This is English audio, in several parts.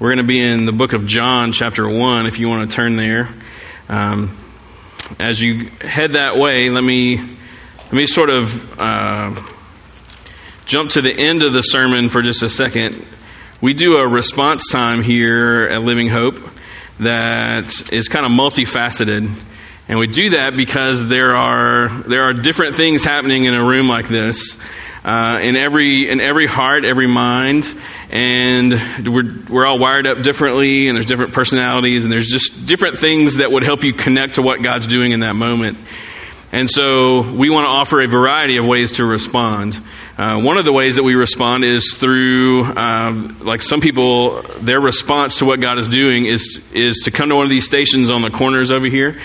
We're going to be in the book of John, chapter 1, if you want to turn there. Um, as you head that way, let me, let me sort of uh, jump to the end of the sermon for just a second. We do a response time here at Living Hope that is kind of multifaceted. And we do that because there are, there are different things happening in a room like this uh, in every in every heart, every mind, and we're we're all wired up differently, and there's different personalities, and there's just different things that would help you connect to what God's doing in that moment. And so we want to offer a variety of ways to respond. Uh, one of the ways that we respond is through, um, like some people, their response to what God is doing is is to come to one of these stations on the corners over here,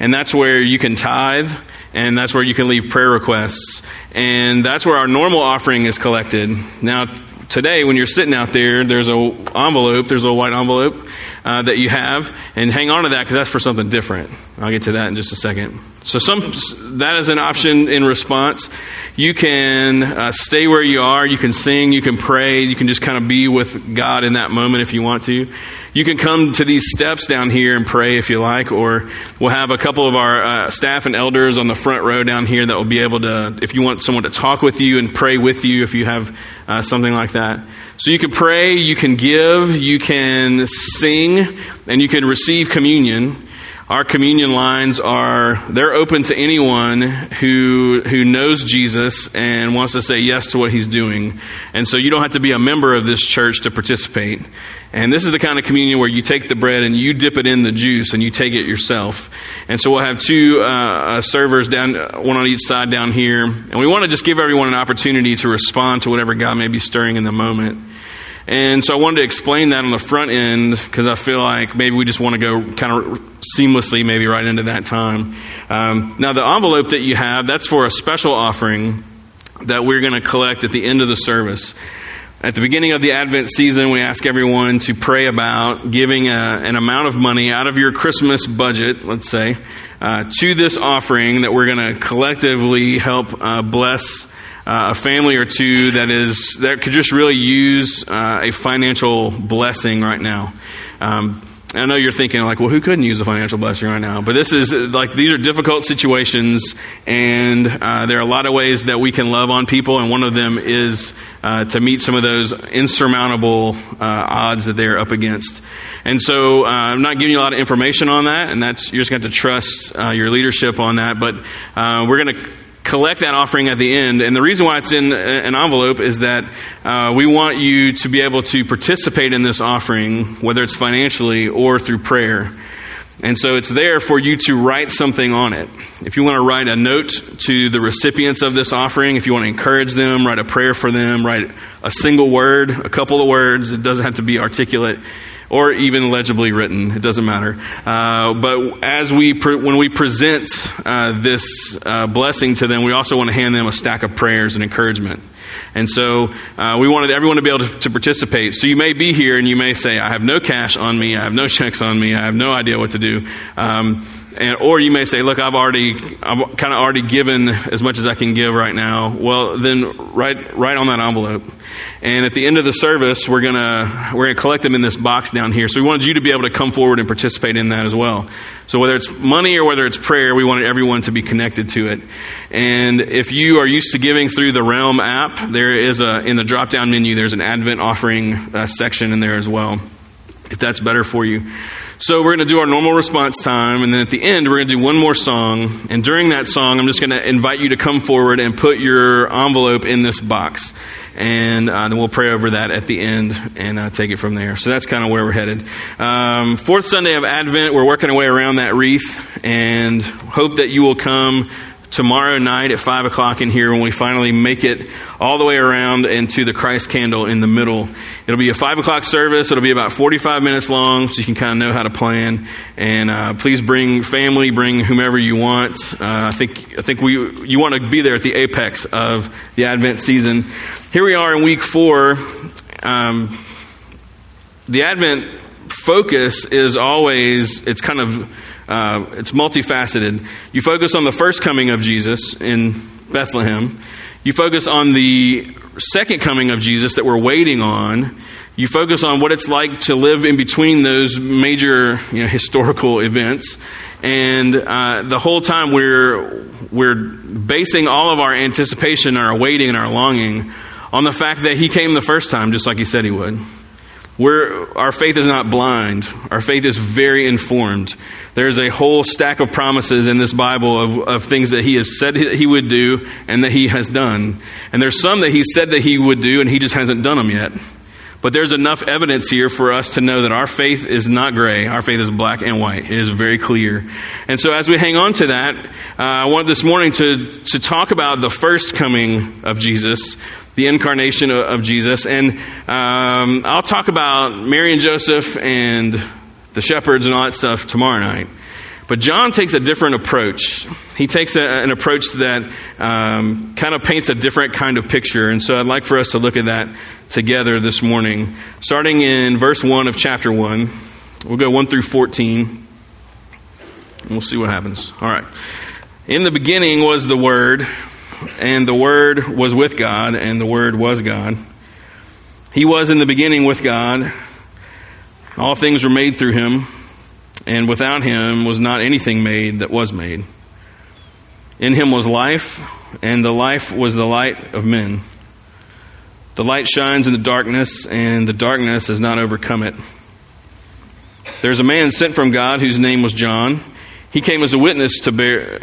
and that's where you can tithe and that's where you can leave prayer requests. And that's where our normal offering is collected. Now, today, when you're sitting out there, there's a envelope, there's a white envelope uh, that you have, and hang on to that because that's for something different. I'll get to that in just a second. So, some that is an option in response. You can uh, stay where you are. You can sing. You can pray. You can just kind of be with God in that moment if you want to. You can come to these steps down here and pray if you like, or we'll have a couple of our uh, staff and elders on the front row down here that will be able to, if you want someone to talk with you and pray with you, if you have uh, something like that. So you can pray, you can give, you can sing, and you can receive communion. Our communion lines are they're open to anyone who who knows Jesus and wants to say yes to what he's doing. And so you don't have to be a member of this church to participate. And this is the kind of communion where you take the bread and you dip it in the juice and you take it yourself. And so we'll have two uh, uh servers down, one on each side down here. And we want to just give everyone an opportunity to respond to whatever God may be stirring in the moment. And so I wanted to explain that on the front end because I feel like maybe we just want to go kind of seamlessly, maybe right into that time. Um, now, the envelope that you have, that's for a special offering that we're going to collect at the end of the service. At the beginning of the Advent season, we ask everyone to pray about giving a, an amount of money out of your Christmas budget, let's say, uh, to this offering that we're going to collectively help uh, bless uh, a family or two that is that could just really use uh, a financial blessing right now. Um, I know you're thinking like, well, who couldn't use a financial blessing right now? But this is like these are difficult situations, and uh, there are a lot of ways that we can love on people, and one of them is uh, to meet some of those insurmountable uh, odds that they're up against. And so, uh, I'm not giving you a lot of information on that, and that's you're just going to trust uh, your leadership on that. But uh, we're going to collect that offering at the end. And the reason why it's in an envelope is that uh, we want you to be able to participate in this offering, whether it's financially or through prayer. And so it's there for you to write something on it. If you want to write a note to the recipients of this offering, if you want to encourage them, write a prayer for them, write a single word, a couple of words, it doesn't have to be articulate or even legibly written. It doesn't matter. Uh, but as we pre- when we present uh, this uh, blessing to them, we also want to hand them a stack of prayers and encouragement. And so uh, we wanted everyone to be able to, to, participate. So you may be here and you may say, "I have no cash on me. I have no checks on me. I have no idea what to do." Um, and, or you may say, look, I've already, I've kind of already given as much as I can give right now. Well, then write, write on that envelope. And at the end of the service, we're gonna, we're gonna collect them in this box down here. So we wanted you to be able to come forward and participate in that as well. So whether it's money or whether it's prayer, we wanted everyone to be connected to it. And if you are used to giving through the Realm app, there is a, in the drop down menu, there's an Advent offering uh, section in there as well, if that's better for you. So we're going to do our normal response time, and then at the end, we're going to do one more song. And during that song, I'm just going to invite you to come forward and put your envelope in this box. And uh, then we'll pray over that at the end and uh, take it from there. So that's kind of where we're headed. Um, fourth Sunday of Advent, we're working our way around that wreath and hope that you will come tomorrow night at 5 o'clock in here when we finally make it all the way around and to the Christ candle in the middle. It'll be a 5 o'clock service. It'll be about 45 minutes long so you can kind of know how to plan. And uh, please bring family, bring whomever you want. Uh, I think, I think we, you want to be there at the apex of the Advent season. Here we are in week four. Um, the Advent focus is always, it's kind of uh, it's multifaceted. You focus on the first coming of Jesus in Bethlehem. You focus on the second coming of Jesus that we're waiting on. you focus on what it's like to live in between those major you know, historical events. And uh, the whole time we're, we're basing all of our anticipation, our waiting, and our longing on the fact that He came the first time, just like He said He would. We're, our faith is not blind. Our faith is very informed. There's a whole stack of promises in this Bible of, of things that He has said that He would do and that He has done. And there's some that He said that He would do and He just hasn't done them yet. But there's enough evidence here for us to know that our faith is not gray. Our faith is black and white. It is very clear. And so as we hang on to that, uh, I want this morning to, to talk about the first coming of Jesus, the incarnation of, Jesus. And um, I'll talk about Mary and Joseph and the shepherds and all that stuff tomorrow night. But John takes a different approach. He takes a, an approach that um, kind of paints a different kind of picture. And so I'd like for us to look at that together this morning. Starting in verse 1 of chapter 1, we'll go 1 through 14, and we'll see what happens. All right. In the beginning was the Word, and the Word was with God, and the Word was God. He was in the beginning with God. All things were made through him and without him was not anything made that was made. In him was life, and the life was the light of men. The light shines in the darkness, and the darkness has not overcome it. There's a man sent from God whose name was John. He came as a witness to bear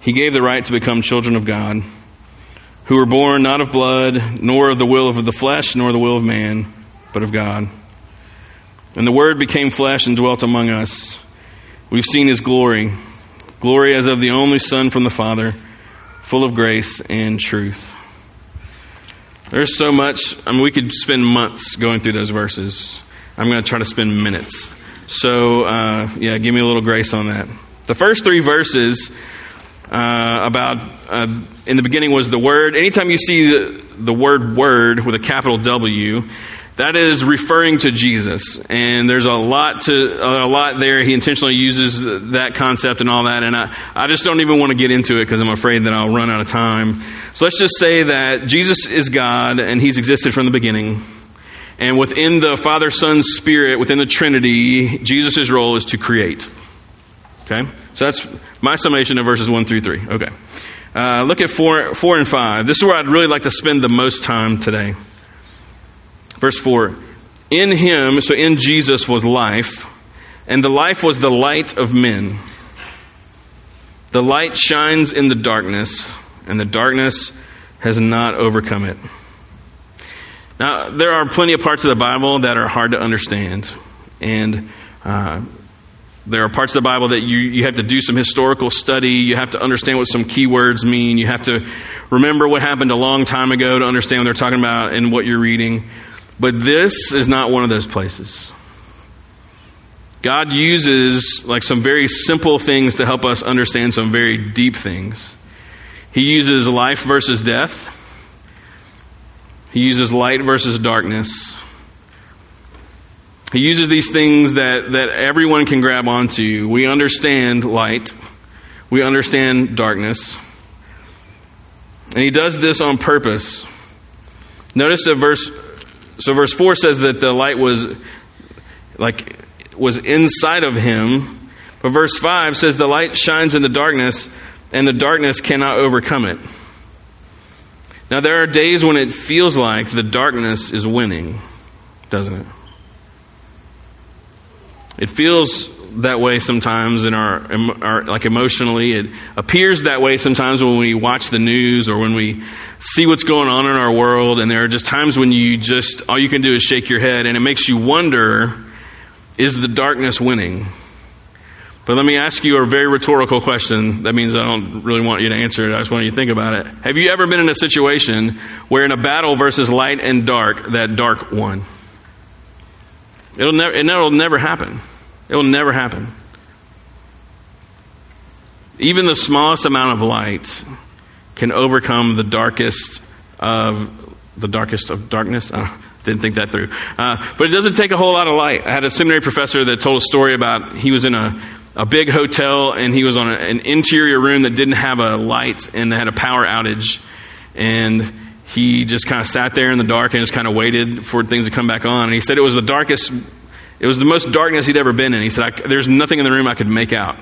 he gave the right to become children of God, who were born not of blood, nor of the will of the flesh, nor the will of man, but of God. And the Word became flesh and dwelt among us. We've seen his glory, glory as of the only Son from the Father, full of grace and truth. There's so much, I mean, we could spend months going through those verses. I'm going to try to spend minutes. So, uh, yeah, give me a little grace on that. The first three verses uh, about uh, in the beginning was the Word. Anytime you see the, the word Word with a capital W, that is referring to Jesus, and there's a lot to a lot there. He intentionally uses that concept and all that, and I, I just don't even want to get into it because I'm afraid that I'll run out of time. So let's just say that Jesus is God, and He's existed from the beginning. And within the Father, Son, Spirit, within the Trinity, Jesus' role is to create. Okay, so that's my summation of verses one through three. Okay, uh, look at four, four and five. This is where I'd really like to spend the most time today. Verse 4 In him, so in Jesus, was life, and the life was the light of men. The light shines in the darkness, and the darkness has not overcome it. Now, there are plenty of parts of the Bible that are hard to understand. And uh, there are parts of the Bible that you, you have to do some historical study. You have to understand what some keywords mean. You have to remember what happened a long time ago to understand what they're talking about and what you're reading. But this is not one of those places. God uses like some very simple things to help us understand some very deep things. He uses life versus death. He uses light versus darkness. He uses these things that, that everyone can grab onto. We understand light. We understand darkness. And he does this on purpose. Notice that verse so verse 4 says that the light was like was inside of him. But verse 5 says the light shines in the darkness and the darkness cannot overcome it. Now there are days when it feels like the darkness is winning, doesn't it? It feels that way sometimes in our, our, like emotionally. It appears that way sometimes when we watch the news or when we see what's going on in our world. And there are just times when you just all you can do is shake your head. And it makes you wonder is the darkness winning? But let me ask you a very rhetorical question. That means i don't really want you to answer it. I just want you to think about it. Have you ever been in a situation where in a battle versus light and dark that dark won It'll never, it'll never happen. It will never happen. Even the smallest amount of light can overcome the darkest of the darkest of darkness. Uh, didn't think that through. Uh, but it doesn't take a whole lot of light. I had a seminary professor that told a story about he was in a, a big hotel and he was on a, an interior room that didn't have a light and they had a power outage. And he just kind of sat there in the dark and just kind of waited for things to come back on. And he said it was the darkest, it was the most darkness he'd ever been in. He said, There's nothing in the room I could make out.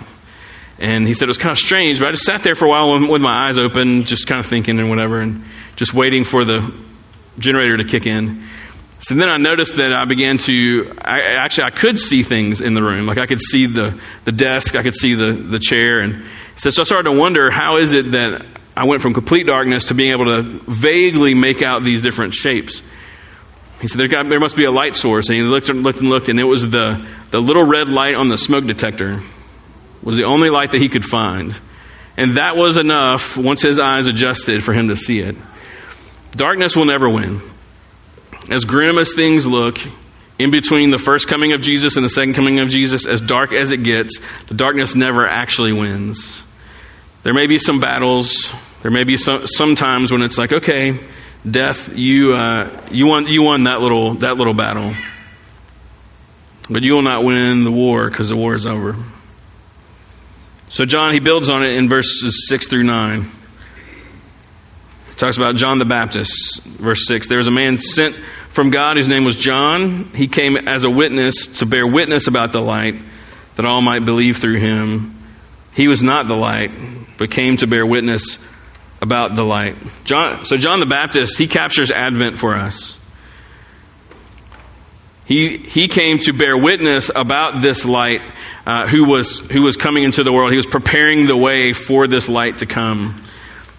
And he said it was kind of strange, but I just sat there for a while with my eyes open, just kind of thinking and whatever, and just waiting for the generator to kick in. So then I noticed that I began to, I, actually, I could see things in the room. Like I could see the, the desk, I could see the, the chair. And so, so I started to wonder how is it that I went from complete darkness to being able to vaguely make out these different shapes. He said, there, got, there must be a light source. And he looked and looked and looked, and it was the, the little red light on the smoke detector was the only light that he could find. And that was enough, once his eyes adjusted, for him to see it. Darkness will never win. As grim as things look, in between the first coming of Jesus and the second coming of Jesus, as dark as it gets, the darkness never actually wins. There may be some battles. There may be some, some times when it's like, okay, death, you, uh, you, won, you won that little, that little battle. But you will not win the war because the war is over. So, John, he builds on it in verses 6 through 9. He talks about John the Baptist, verse 6. There was a man sent from God whose name was John. He came as a witness to bear witness about the light, that all might believe through him. He was not the light, but came to bear witness about the light. John, so, John the Baptist, he captures Advent for us. He, he came to bear witness about this light uh, who, was, who was coming into the world. He was preparing the way for this light to come.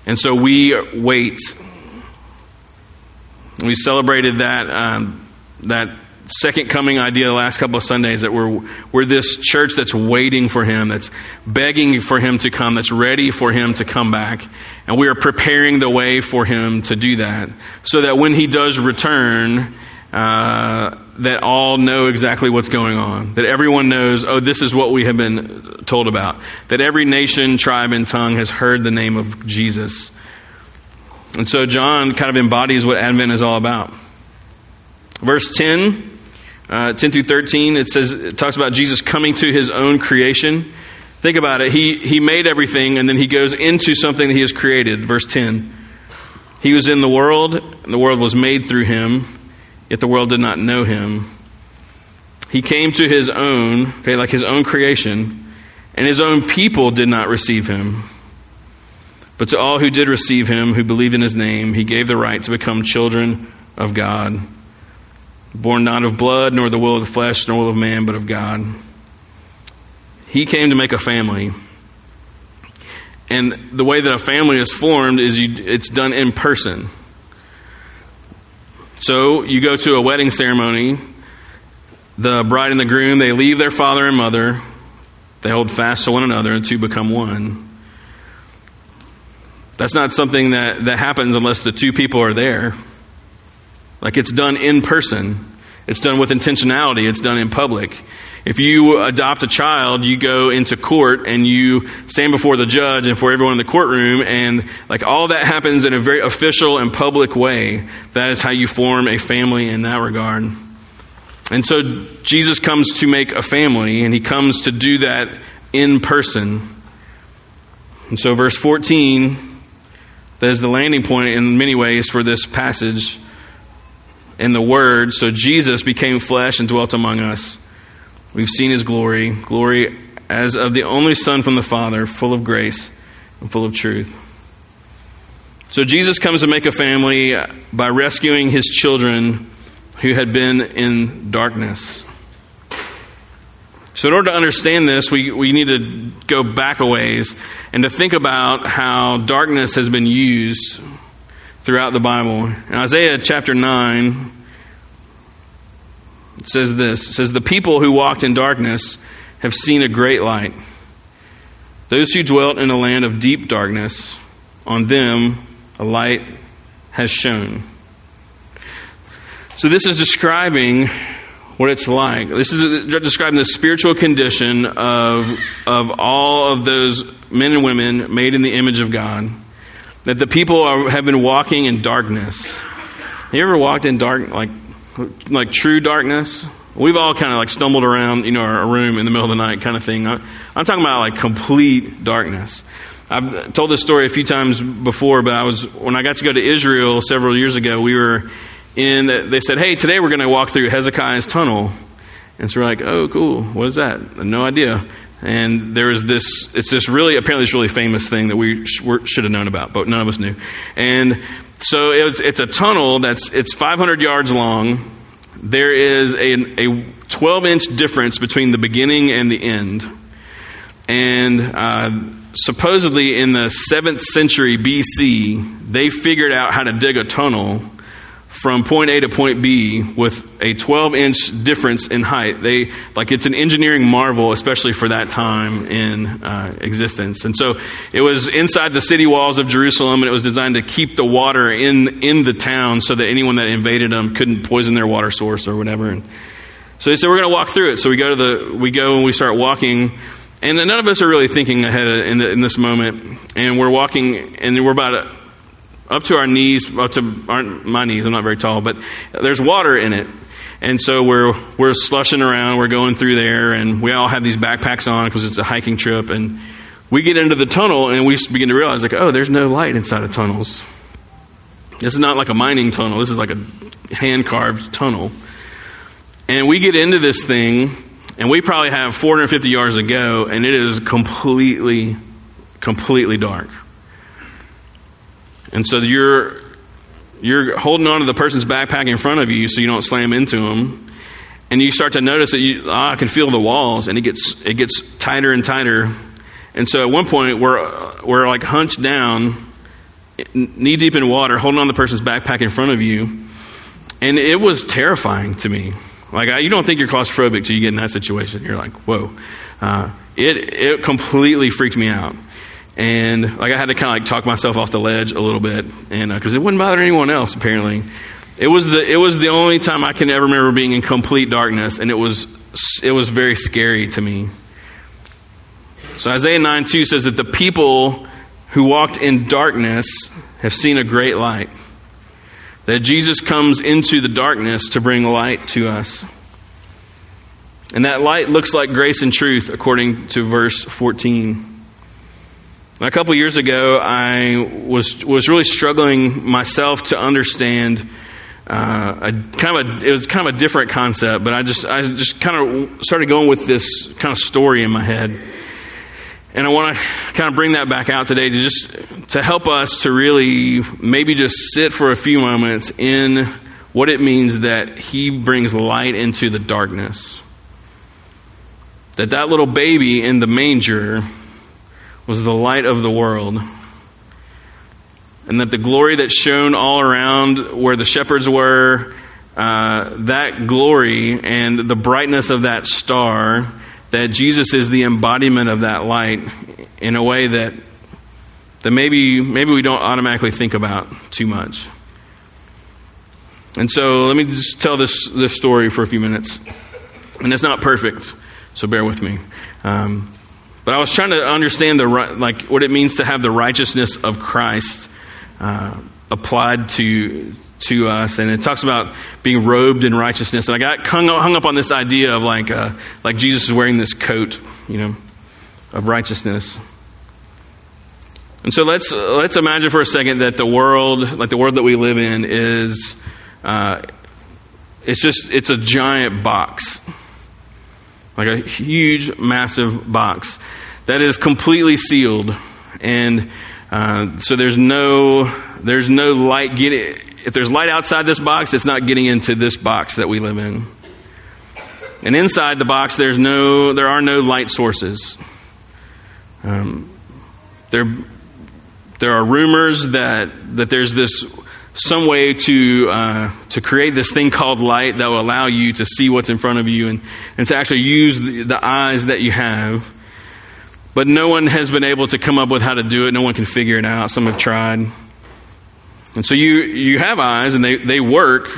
And so we wait. We celebrated that, um, that second coming idea the last couple of Sundays that we're, we're this church that's waiting for him, that's begging for him to come, that's ready for him to come back. And we are preparing the way for him to do that so that when he does return, uh, that all know exactly what's going on. That everyone knows, oh, this is what we have been told about. That every nation, tribe, and tongue has heard the name of Jesus. And so John kind of embodies what Advent is all about. Verse 10, uh, 10 through 13, it says, it talks about Jesus coming to his own creation. Think about it. He, he made everything and then he goes into something that he has created. Verse 10. He was in the world, and the world was made through him yet the world did not know him. He came to his own, okay, like his own creation, and his own people did not receive him. But to all who did receive him, who believed in his name, he gave the right to become children of God, born not of blood, nor the will of the flesh, nor will of man, but of God. He came to make a family. And the way that a family is formed is you, it's done in person. So you go to a wedding ceremony, the bride and the groom, they leave their father and mother, they hold fast to one another, and two become one. That's not something that, that happens unless the two people are there. Like it's done in person. It's done with intentionality. It's done in public. If you adopt a child, you go into court and you stand before the judge and for everyone in the courtroom, and like all that happens in a very official and public way. That is how you form a family in that regard. And so Jesus comes to make a family, and he comes to do that in person. And so, verse 14, that is the landing point in many ways for this passage in the Word. So, Jesus became flesh and dwelt among us. We've seen his glory, glory as of the only Son from the Father, full of grace and full of truth. So Jesus comes to make a family by rescuing his children who had been in darkness. So, in order to understand this, we, we need to go back a ways and to think about how darkness has been used throughout the Bible. In Isaiah chapter 9, it says this it says, The people who walked in darkness have seen a great light. Those who dwelt in a land of deep darkness, on them a light has shone. So, this is describing what it's like. This is describing the spiritual condition of, of all of those men and women made in the image of God. That the people are, have been walking in darkness. You ever walked in dark, like, like true darkness? We've all kind of like stumbled around, you know, our room in the middle of the night kind of thing. I'm talking about like complete darkness. I've told this story a few times before, but I was, when I got to go to Israel several years ago, we were in, they said, hey, today we're going to walk through Hezekiah's tunnel. And so we're like, oh, cool. What is that? No idea. And there is this, it's this really, apparently this really famous thing that we sh- should have known about, but none of us knew. And so it was, it's a tunnel that's, it's 500 yards long there is a, a 12 inch difference between the beginning and the end. And uh, supposedly in the 7th century BC, they figured out how to dig a tunnel from point A to point B with a 12 inch difference in height. They like it's an engineering marvel, especially for that time in uh, existence. And so it was inside the city walls of Jerusalem, and it was designed to keep the water in in the town so that anyone that invaded them couldn't poison their water source or whatever. And so they said we're going to walk through it. So we go to the we go and we start walking. And none of us are really thinking ahead in, the, in this moment. And we're walking, and we're about up to our knees, up to our, my knees. I'm not very tall, but there's water in it. And so we're, we're slushing around, we're going through there, and we all have these backpacks on because it's a hiking trip. And we get into the tunnel and we begin to realize, like, oh, there's no light inside of tunnels. This is not like a mining tunnel, this is like a hand carved tunnel. And we get into this thing, and we probably have 450 yards to go, and it is completely, completely dark. And so you're you're holding on to the person's backpack in front of you so you don't slam into them. And you start to notice that you, oh, I can feel the walls, and it gets it gets tighter and tighter. And so at one point we're we're like hunched down, knee deep in water, holding on the person's backpack in front of you, and it was terrifying to me. Like I, you don't think you're claustrophobic till you get in that situation. You're like, whoa! Uh, it it completely freaked me out and like I had to kind of like talk myself off the ledge a little bit, and because uh, it wouldn't bother anyone else apparently. It was the it was the only time I can ever remember being in complete darkness, and it was it was very scary to me. So Isaiah nine two says that the people who walked in darkness have seen a great light. That Jesus comes into the darkness to bring light to us. And that light looks like grace and truth, according to verse 14. A couple years ago, I was was really struggling myself to understand uh, a kind of a, it was kind of a different concept, but I just I just kind of started going with this kind of story in my head, and I want to kind of bring that back out today to just to help us to really maybe just sit for a few moments in what it means that He brings light into the darkness. That that little baby in the manger was the light of the world. And that the glory that shone all around where the shepherds were, uh, that glory and the brightness of that star, that Jesus is the embodiment of that light in a way that, that maybe, maybe we don't automatically think about too much. And so let me just tell this, this story for a few minutes. And it's not perfect, so bear with me. Um, but I was trying to understand the like what it means to have the righteousness of Christ uh, applied to to us, and it talks about being robed in righteousness. And I got hung, hung up on this idea of like uh, like Jesus is wearing this coat, you know, of righteousness. And so let's let's imagine for a second that the world, like the world that we live in, is uh, it's just it's a giant box like a huge, massive box that is completely sealed, and uh, so there's no there's no light getting. If there's light outside this box, it's not getting into this box that we live in. And inside the box, there's no there are no light sources. Um, there there are rumors that that there's this some way to uh, to create this thing called light that will allow you to see what's in front of you and, and to actually use the, the eyes that you have. But no one has been able to come up with how to do it. No one can figure it out. Some have tried. And so you, you have eyes and they, they work,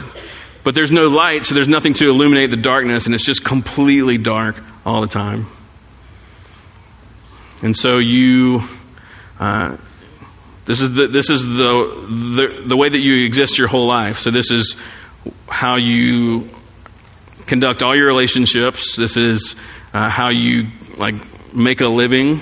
but there's no light, so there's nothing to illuminate the darkness, and it's just completely dark all the time. And so you, uh, this is the this is the, the the way that you exist your whole life. So this is how you conduct all your relationships. This is uh, how you like make a living.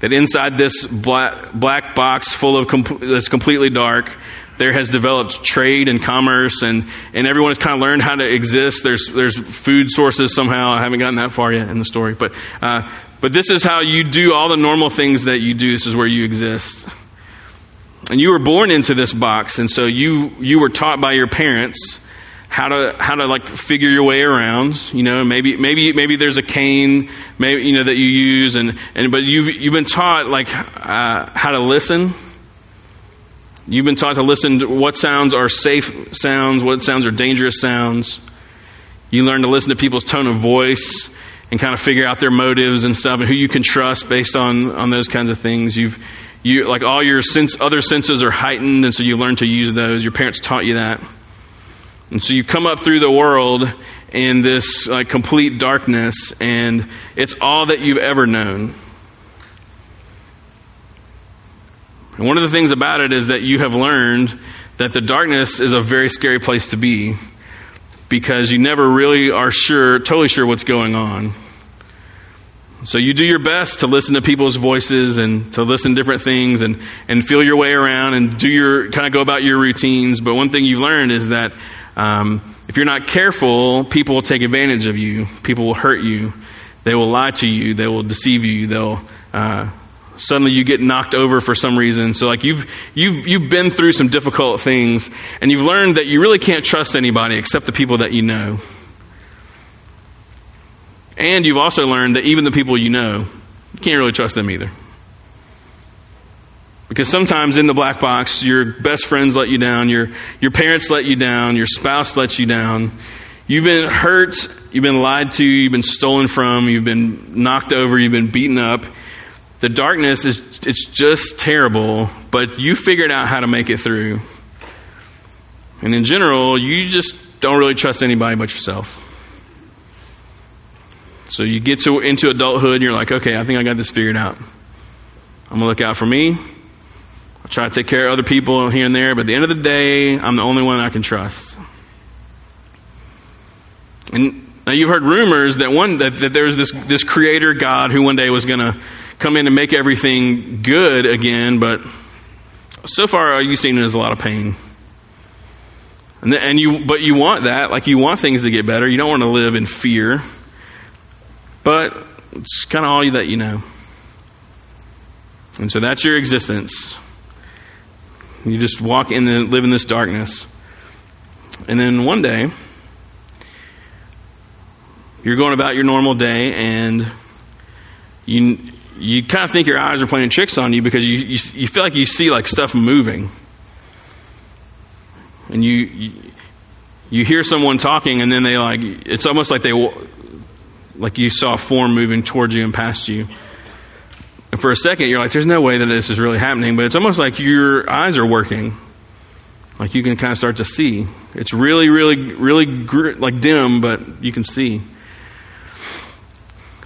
That inside this black, black box full of that's completely dark, there has developed trade and commerce, and, and everyone has kind of learned how to exist. There's there's food sources somehow. I haven't gotten that far yet in the story, but uh, but this is how you do all the normal things that you do. This is where you exist. And you were born into this box, and so you you were taught by your parents how to how to like figure your way around. You know, maybe maybe maybe there's a cane, maybe you know that you use, and and but you've you've been taught like uh, how to listen. You've been taught to listen to what sounds are safe sounds, what sounds are dangerous sounds. You learn to listen to people's tone of voice and kind of figure out their motives and stuff, and who you can trust based on on those kinds of things. You've you like all your sense, other senses are heightened, and so you learn to use those. Your parents taught you that. And so you come up through the world in this like complete darkness, and it's all that you've ever known. And one of the things about it is that you have learned that the darkness is a very scary place to be because you never really are sure, totally sure what's going on. So you do your best to listen to people's voices and to listen to different things and, and feel your way around and do your kind of go about your routines. But one thing you've learned is that um, if you're not careful, people will take advantage of you. People will hurt you. They will lie to you. They will deceive you. They'll uh, suddenly you get knocked over for some reason. So like you've you've you've been through some difficult things, and you've learned that you really can't trust anybody except the people that you know. And you've also learned that even the people you know, you can't really trust them either. Because sometimes in the black box, your best friends let you down, your, your parents let you down, your spouse lets you down. You've been hurt, you've been lied to, you've been stolen from, you've been knocked over, you've been beaten up. The darkness is it's just terrible, but you figured out how to make it through. And in general, you just don't really trust anybody but yourself. So you get to into adulthood and you're like, okay, I think I got this figured out. I'm gonna look out for me. Try to take care of other people here and there, but at the end of the day, I'm the only one I can trust. And now you've heard rumors that one that, that there's this this creator God who one day was going to come in and make everything good again, but so far all you've seen is a lot of pain. And, the, and you but you want that, like you want things to get better. You don't want to live in fear. But it's kind of all that you know. And so that's your existence. You just walk in and live in this darkness. And then one day, you're going about your normal day and you you kind of think your eyes are playing tricks on you because you, you, you feel like you see like stuff moving. And you, you you hear someone talking and then they like it's almost like they like you saw a form moving towards you and past you. For a second, you're like, there's no way that this is really happening, but it's almost like your eyes are working. Like you can kind of start to see. It's really, really, really gr- like dim, but you can see.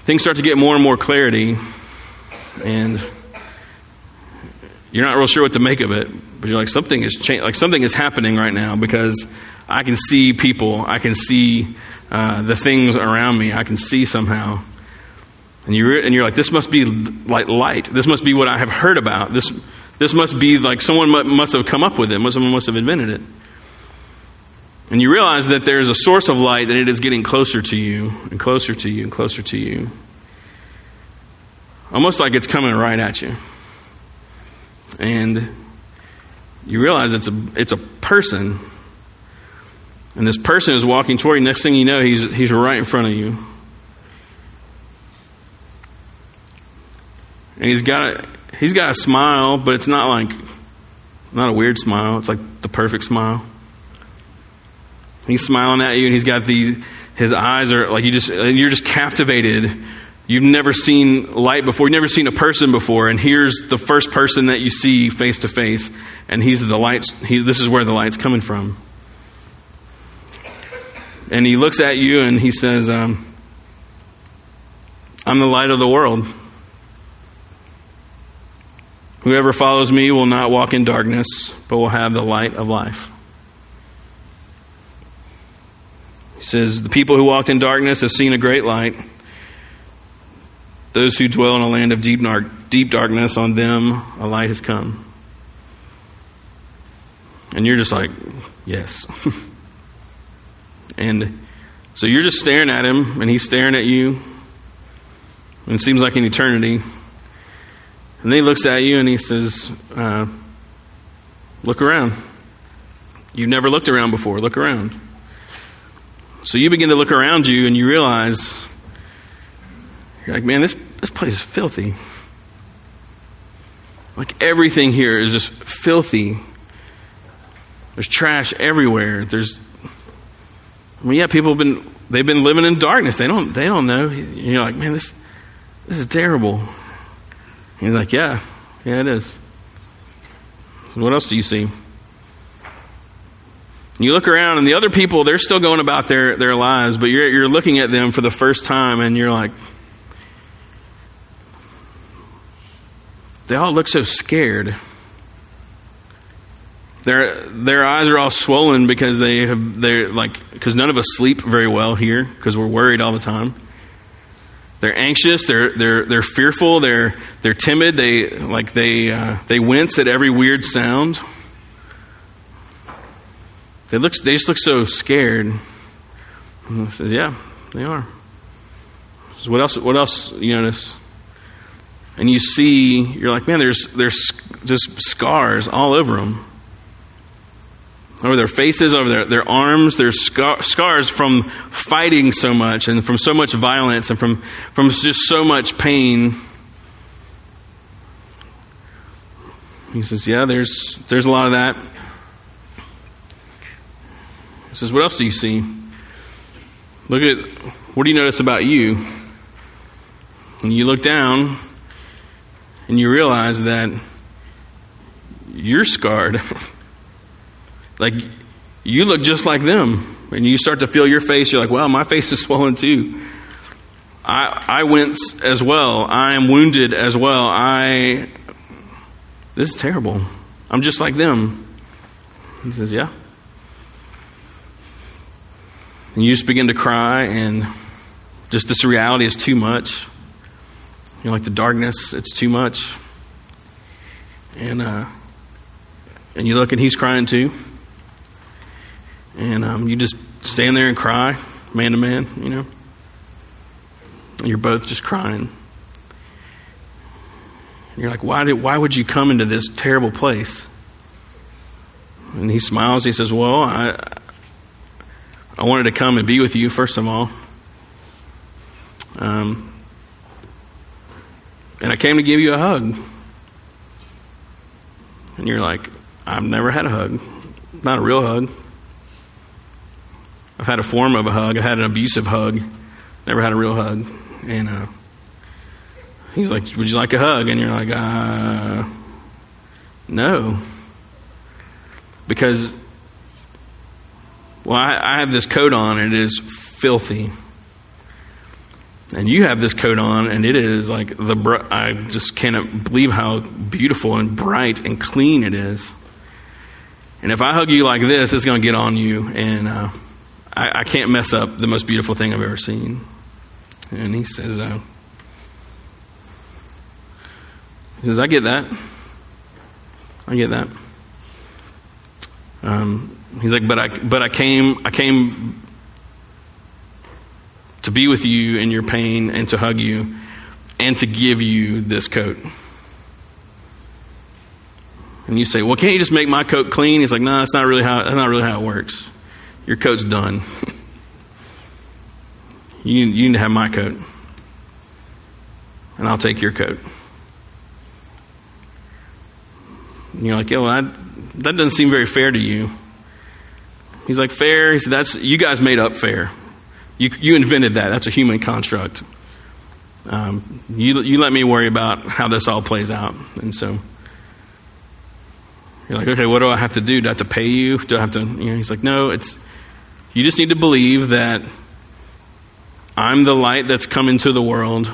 Things start to get more and more clarity, and you're not real sure what to make of it. But you're like, something is cha- like something is happening right now because I can see people. I can see uh, the things around me. I can see somehow. And you're, and you're like, this must be like light. This must be what I have heard about. This, this must be like someone must have come up with it. Someone must have invented it. And you realize that there's a source of light and it is getting closer to you and closer to you and closer to you. Almost like it's coming right at you. And you realize it's a, it's a person. And this person is walking toward you. Next thing you know, he's, he's right in front of you. And he's got a, he's got a smile, but it's not like not a weird smile. It's like the perfect smile. He's smiling at you, and he's got these. His eyes are like you just you're just captivated. You've never seen light before. You've never seen a person before, and here's the first person that you see face to face, and he's the light. He, this is where the light's coming from. and he looks at you and he says, um, I'm the light of the world. Whoever follows me will not walk in darkness, but will have the light of life. He says, The people who walked in darkness have seen a great light. Those who dwell in a land of deep, deep darkness, on them a light has come. And you're just like, Yes. and so you're just staring at him, and he's staring at you. And it seems like an eternity. And then he looks at you and he says, uh, Look around. You've never looked around before. Look around. So you begin to look around you and you realize, you're like, man, this, this place is filthy. Like everything here is just filthy. There's trash everywhere. There's, I mean, yeah, people have been, they've been living in darkness. They don't, they don't know. You're like, man, this, this is terrible. He's like, Yeah, yeah, it is. So what else do you see? You look around, and the other people, they're still going about their, their lives, but you're, you're looking at them for the first time, and you're like, they all look so scared. Their, their eyes are all swollen because they have, they're like, because none of us sleep very well here because we're worried all the time. They're anxious. They're they're they're fearful. They're they're timid. They like they uh, they wince at every weird sound. They look they just look so scared. And says, yeah, they are. So what else? What else you notice? And you see, you're like, man, there's there's just scars all over them over their faces, over their, their arms. There's scar- scars from fighting so much and from so much violence and from, from just so much pain. He says, Yeah, there's, there's a lot of that. He says, What else do you see? Look at what do you notice about you? And you look down and you realize that you're scarred. Like, you look just like them. And you start to feel your face, you're like, wow, my face is swollen too. I, I wince as well. I am wounded as well. I, this is terrible. I'm just like them. He says, yeah. And you just begin to cry, and just this reality is too much. You're like the darkness, it's too much. And, uh, and you look, and he's crying too. And um, you just stand there and cry, man to man, you know. And you're both just crying. And you're like, why, did, why would you come into this terrible place? And he smiles. He says, Well, I, I wanted to come and be with you, first of all. Um, and I came to give you a hug. And you're like, I've never had a hug. Not a real hug. I've had a form of a hug. I had an abusive hug. Never had a real hug. And uh, he's like, "Would you like a hug?" And you're like, "Uh, no," because well, I, I have this coat on and it is filthy. And you have this coat on, and it is like the. Br- I just cannot believe how beautiful and bright and clean it is. And if I hug you like this, it's going to get on you, and uh, I, I, can't mess up the most beautiful thing I've ever seen. And he says, uh, he says, I get that. I get that. Um, he's like, but I, but I came, I came to be with you in your pain and to hug you and to give you this coat. And you say, well, can't you just make my coat clean? He's like, no, that's not really how, that's not really how it works. Your coat's done. you, you need to have my coat. And I'll take your coat. And you're like, yeah, well, that doesn't seem very fair to you. He's like, fair? He said, that's, you guys made up fair. You, you invented that. That's a human construct. Um, you, you let me worry about how this all plays out. And so you're like, okay, what do I have to do? Do I have to pay you? Do I have to, you know, he's like, no, it's, You just need to believe that I'm the light that's come into the world,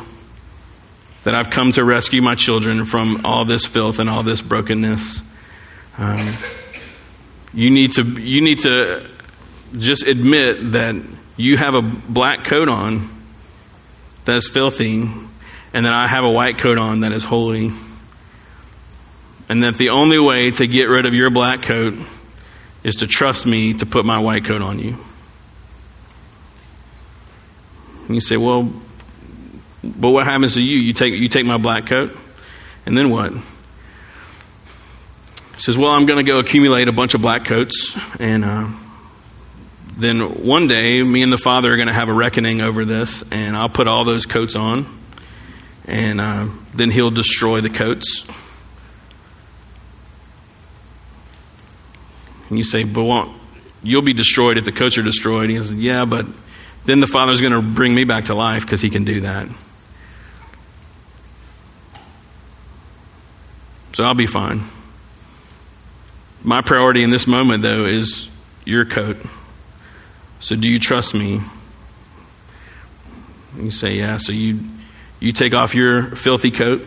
that I've come to rescue my children from all this filth and all this brokenness. Um, you need to you need to just admit that you have a black coat on that is filthy, and that I have a white coat on that is holy. And that the only way to get rid of your black coat is to trust me to put my white coat on you. And you say, well, but what happens to you? You take, you take my black coat, and then what? He says, well, I'm going to go accumulate a bunch of black coats, and uh, then one day, me and the Father are going to have a reckoning over this, and I'll put all those coats on, and uh, then He'll destroy the coats. And you say, but won't, you'll be destroyed if the coats are destroyed. He says, yeah, but then the Father's going to bring me back to life because He can do that. So I'll be fine. My priority in this moment, though, is your coat. So do you trust me? You say, yeah. So you, you take off your filthy coat.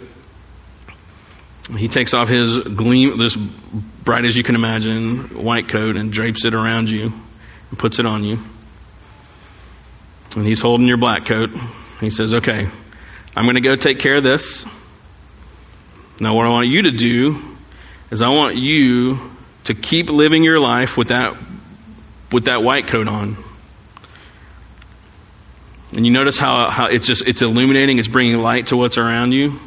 He takes off his gleam, this bright as you can imagine, white coat, and drapes it around you and puts it on you. And he's holding your black coat. He says, okay, I'm going to go take care of this. Now, what I want you to do is I want you to keep living your life with that with that white coat on. And you notice how, how it's just it's illuminating, it's bringing light to what's around you.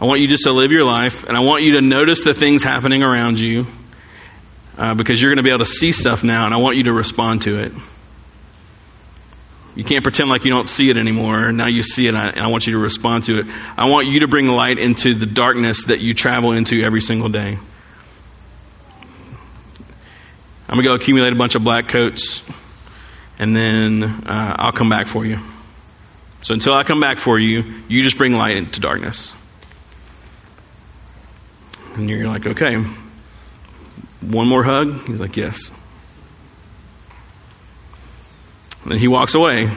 I want you just to live your life, and I want you to notice the things happening around you uh, because you're going to be able to see stuff now, and I want you to respond to it. You can't pretend like you don't see it anymore. Now you see it, and I, want you to respond to it. I want you to bring light into the darkness that you travel into every single day. I'm going to go accumulate a bunch of black coats, and then uh, I'll come back for you. So until I come back for you, you just bring light into darkness. And you're like, okay, one more hug? He's like, yes. And he walks away.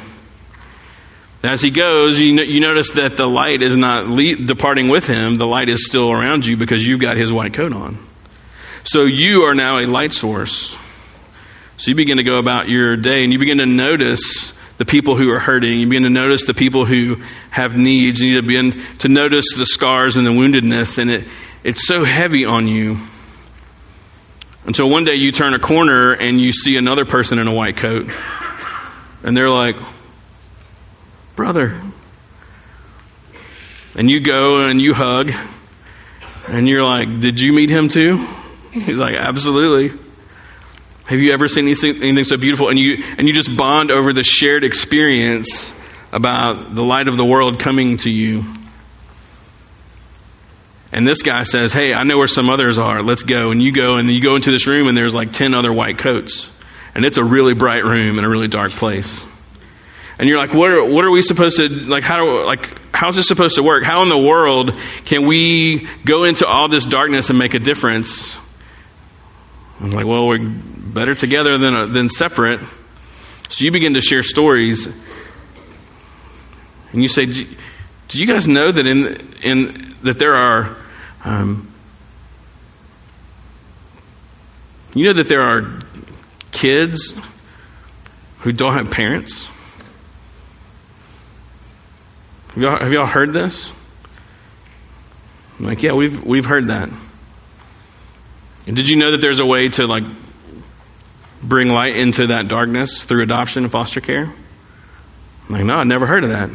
As he goes, you, you notice that the light is not le- departing with him. The light is still around you because you've got his white coat on. So you are now a light source. So you begin to go about your day and you begin to notice the people who are hurting. You begin to notice the people who have needs. You begin to notice the scars and the woundedness, and it, it's so heavy on you. Until one day you turn a corner and you see another person in a white coat, and they're like, Brother. And you go and you hug, and you're like, Did you meet him too? He's like, Absolutely. Have you ever seen anything, so beautiful? And you, and you just bond over the shared experience about the light of the world coming to you. And this guy says, Hey, I know where some others are. Let's go. And you go, and you go into this room, and there's like 10 other white coats. And it's a really bright room in a really dark place. And you're like, what are, what are we supposed to, like, how, do, like, how's this supposed to work? How in the world can we go into all this darkness and make a difference? I'm like, well, we're better together than, uh, than separate. So you begin to share stories. And you say, do you guys know that in, in that there are um, you know that there are kids who don't have parents? Have y'all, have y'all heard this? I'm like, yeah, we've we've heard that. And did you know that there's a way to like bring light into that darkness through adoption and foster care? I'm like, no, I never heard of that.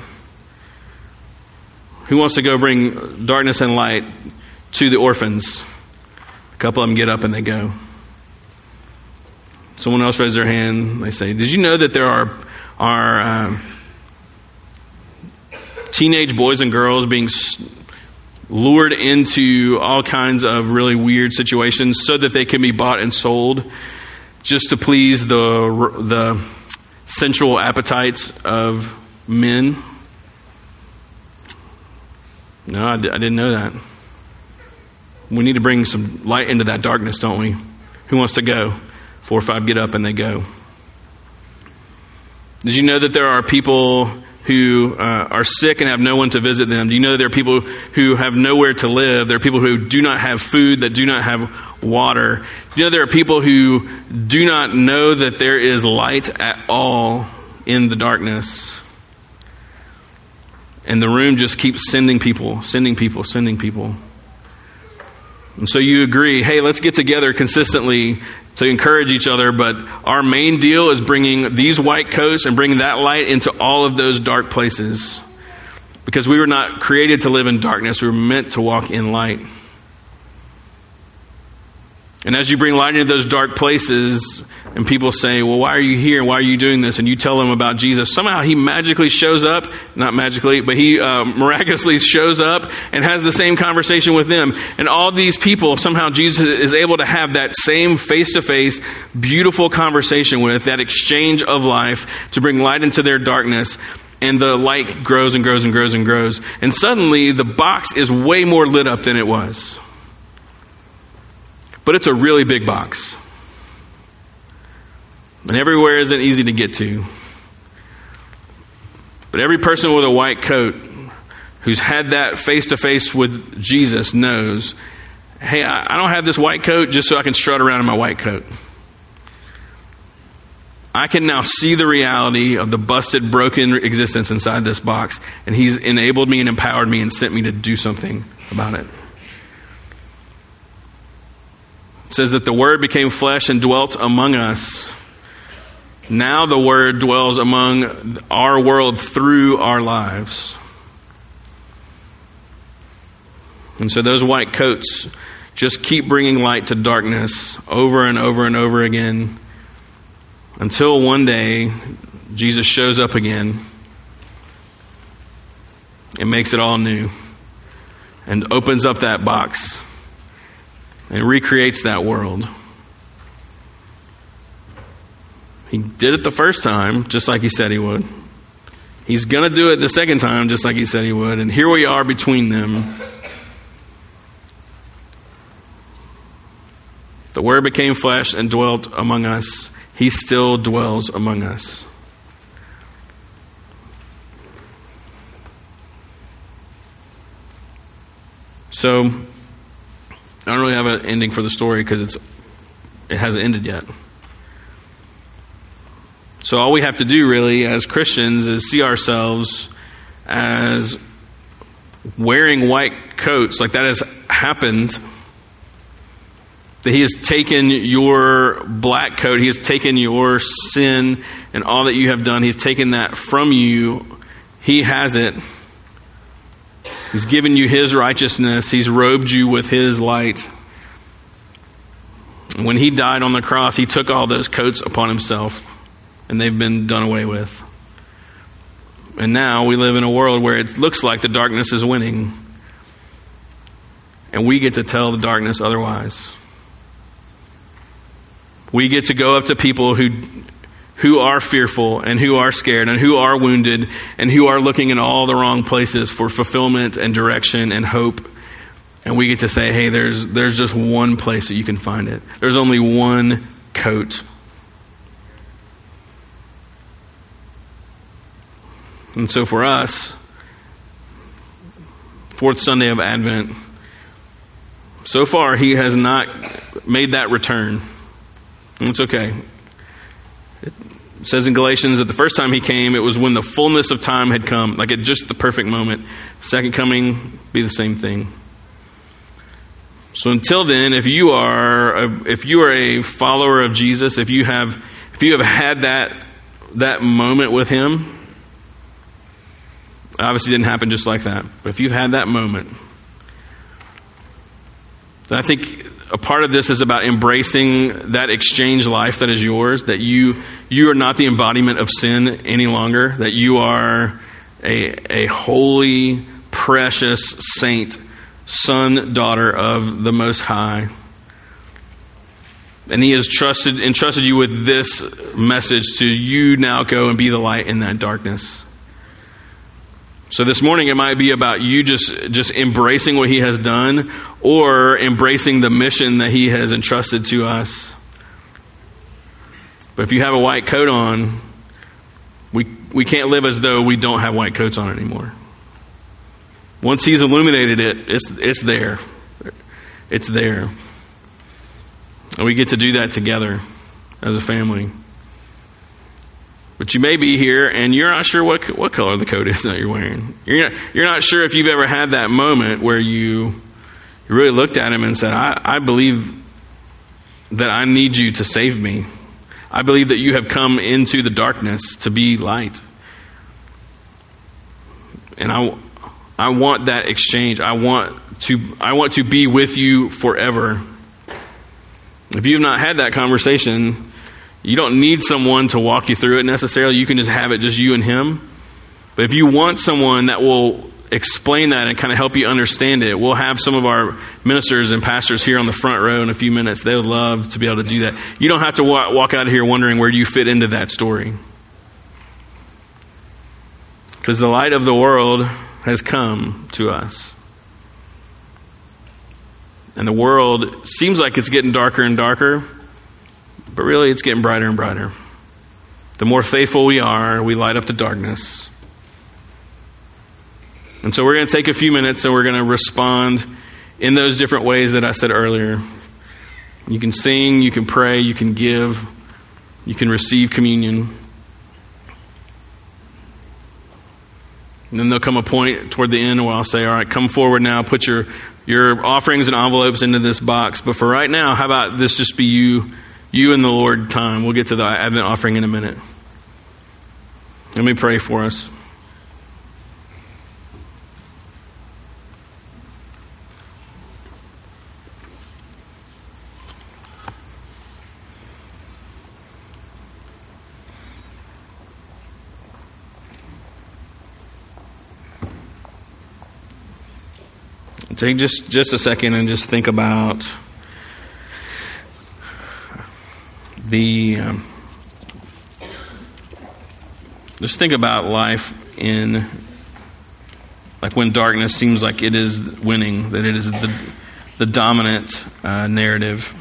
Who wants to go bring darkness and light to the orphans? A couple of them get up and they go. Someone else raises their hand. They say, "Did you know that there are are um, teenage boys and girls being lured into all kinds of really weird situations so that they can be bought and sold just to please the, the sensual appetites of men. No, I d- I didn't know that. We need to bring some light into that darkness, don't we? Who wants to go? Four or five get up and they go. Did you know that there are people who uh, are sick and have no one to visit them? Do you know that there are people who have nowhere to live? There are people who do not have food, that do not have water. Do you know there are people who do not know that there is light at all in the darkness? And the room just keeps sending people, sending people, sending people. And so you agree, hey, let's get together consistently to encourage each other, but our main deal is bringing these white coats and bringing that light into all of those dark places. Because we were not created to live in darkness, we were meant to walk in light. And as you bring light into those dark places, and people say, Well, why are you here? Why are you doing this? And you tell them about Jesus, somehow he magically shows up, not magically, but he uh, miraculously shows up and has the same conversation with them. And all these people, somehow Jesus is able to have that same face to face, beautiful conversation with, that exchange of life to bring light into their darkness and the light grows and grows and grows and grows. And suddenly the box is way more lit up than it was. But it's a really big box. And everywhere isn't easy to get to. But every person with a white coat who's had that face to face with Jesus knows hey, I don't have this white coat just so I can strut around in my white coat. I can now see the reality of the busted, broken existence inside this box, and He's enabled me and empowered me and sent me to do something about it. Says that the Word became flesh and dwelt among us. Now the Word dwells among our world through our lives. And so those white coats just keep bringing light to darkness over and over and over again until one day Jesus shows up again and makes it all new and opens up that box and recreates that world. He did it the first time, just like he said he would. He's going to do it the second time, just like he said he would. And here we are between them. The Word became flesh and dwelt among us. He still dwells among us. So, I don't really have an ending for the story because it's it hasn't ended yet. So all we have to do really as Christians is see ourselves as wearing white coats like that has happened that he has taken your black coat he has taken your sin and all that you have done he's taken that from you he has it He's given you His righteousness, He's robed you with His light. When He died on the cross, He took all those coats upon Himself, and they've been done away with. And now we live in a world where it looks like the darkness is winning, and we get to tell the darkness otherwise. We get to go up to people who who are fearful and who are scared and who are wounded and who are looking in all the wrong places for fulfillment and direction and hope. And we get to say, hey, there's, there's just one place that you can find it. There's only one coat. And so for us, fourth Sunday of Advent, so far he has not made that return. And it's okay. It says in Galatians that the first time he came, it was when the fullness of time had come, like at just the perfect moment. Second coming, be the same thing. So until then, if you are a, if you are a follower of Jesus, if you have if you have had that that moment with him, obviously didn't happen just like that. But if you've had that moment, I think a part of this is about embracing that exchange life that is yours, that you, you are not the embodiment of sin any longer, that you are a, a holy, precious saint, son, daughter of the Most High. And he has trusted entrusted you with this message to you now go and be the light in that darkness. So this morning it might be about you just, just embracing what he has done or embracing the mission that he has entrusted to us. But if you have a white coat on, we we can't live as though we don't have white coats on anymore. Once He's illuminated it, it's, it's there. It's there. And we get to do that together as a family. But you may be here and you're not sure what, what color the coat is that you're wearing. You're not, you're not sure if you've ever had that moment where you, you really looked at him and said, I, I believe that I need you to save me. I believe that you have come into the darkness to be light. And I, I want that exchange. I want to, I want to be with you forever. If you have not had that conversation, you don't need someone to walk you through it necessarily. You can just have it just you and him. But if you want someone that will explain that and kind of help you understand it, we'll have some of our ministers and pastors here on the front row in a few minutes. They would love to be able to do that. You don't have to walk out of here wondering where you fit into that story. Because the light of the world has come to us. And the world seems like it's getting darker and darker. But really, it's getting brighter and brighter. The more faithful we are, we light up the darkness. And so we're going to take a few minutes and we're going to respond in those different ways that I said earlier. You can sing, you can pray, you can give, you can receive communion. And then there'll come a point toward the end where I'll say, All right, come forward now, put your, your offerings and envelopes into this box. But for right now, how about this just be you you and the Lord time. We'll get to the Advent offering in a minute. Let me pray for us. Take just, just a second and just think about the um, just think about life in like when darkness seems like it is winning, that it is the the dominant uh, narrative.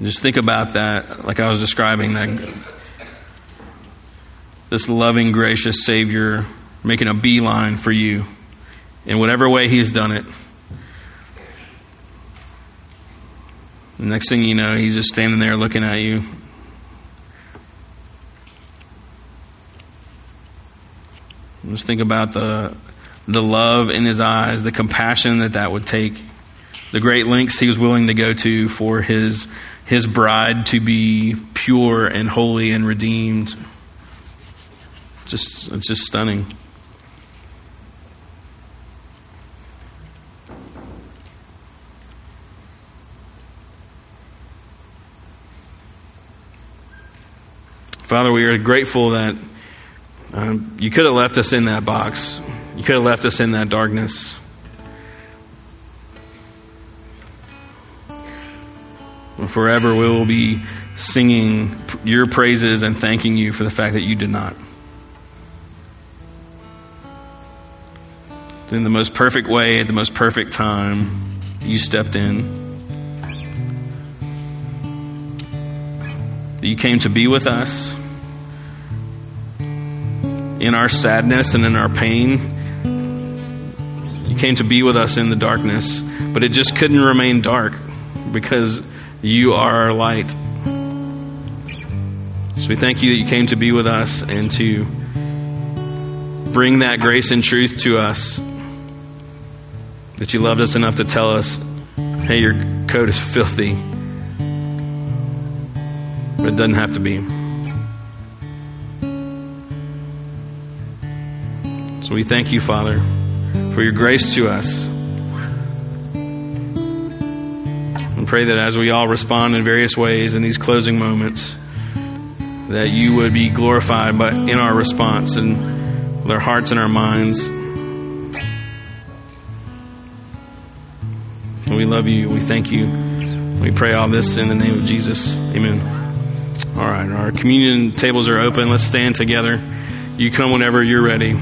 Just think about that, like I was describing that this loving, gracious Savior making a beeline for you in whatever way He's done it. The next thing you know, he's just standing there looking at you. Just think about the the love in his eyes, the compassion that that would take, the great lengths he was willing to go to for his his bride to be pure and holy and redeemed. Just it's just stunning. Father, we are grateful that um, you could have left us in that box. You could have left us in that darkness. And forever we will be singing your praises and thanking you for the fact that you did not. In the most perfect way, at the most perfect time, you stepped in. You came to be with us in our sadness and in our pain. You came to be with us in the darkness, but it just couldn't remain dark because you are our light. So we thank you that you came to be with us and to bring that grace and truth to us. That you loved us enough to tell us, hey, your coat is filthy. But it doesn't have to be. So we thank you, Father, for your grace to us. And pray that as we all respond in various ways in these closing moments, that you would be glorified by, in our response and with our hearts and our minds. And we love you. We thank you. We pray all this in the name of Jesus. Amen. All right, our communion tables are open. Let's stand together. You come whenever you're ready.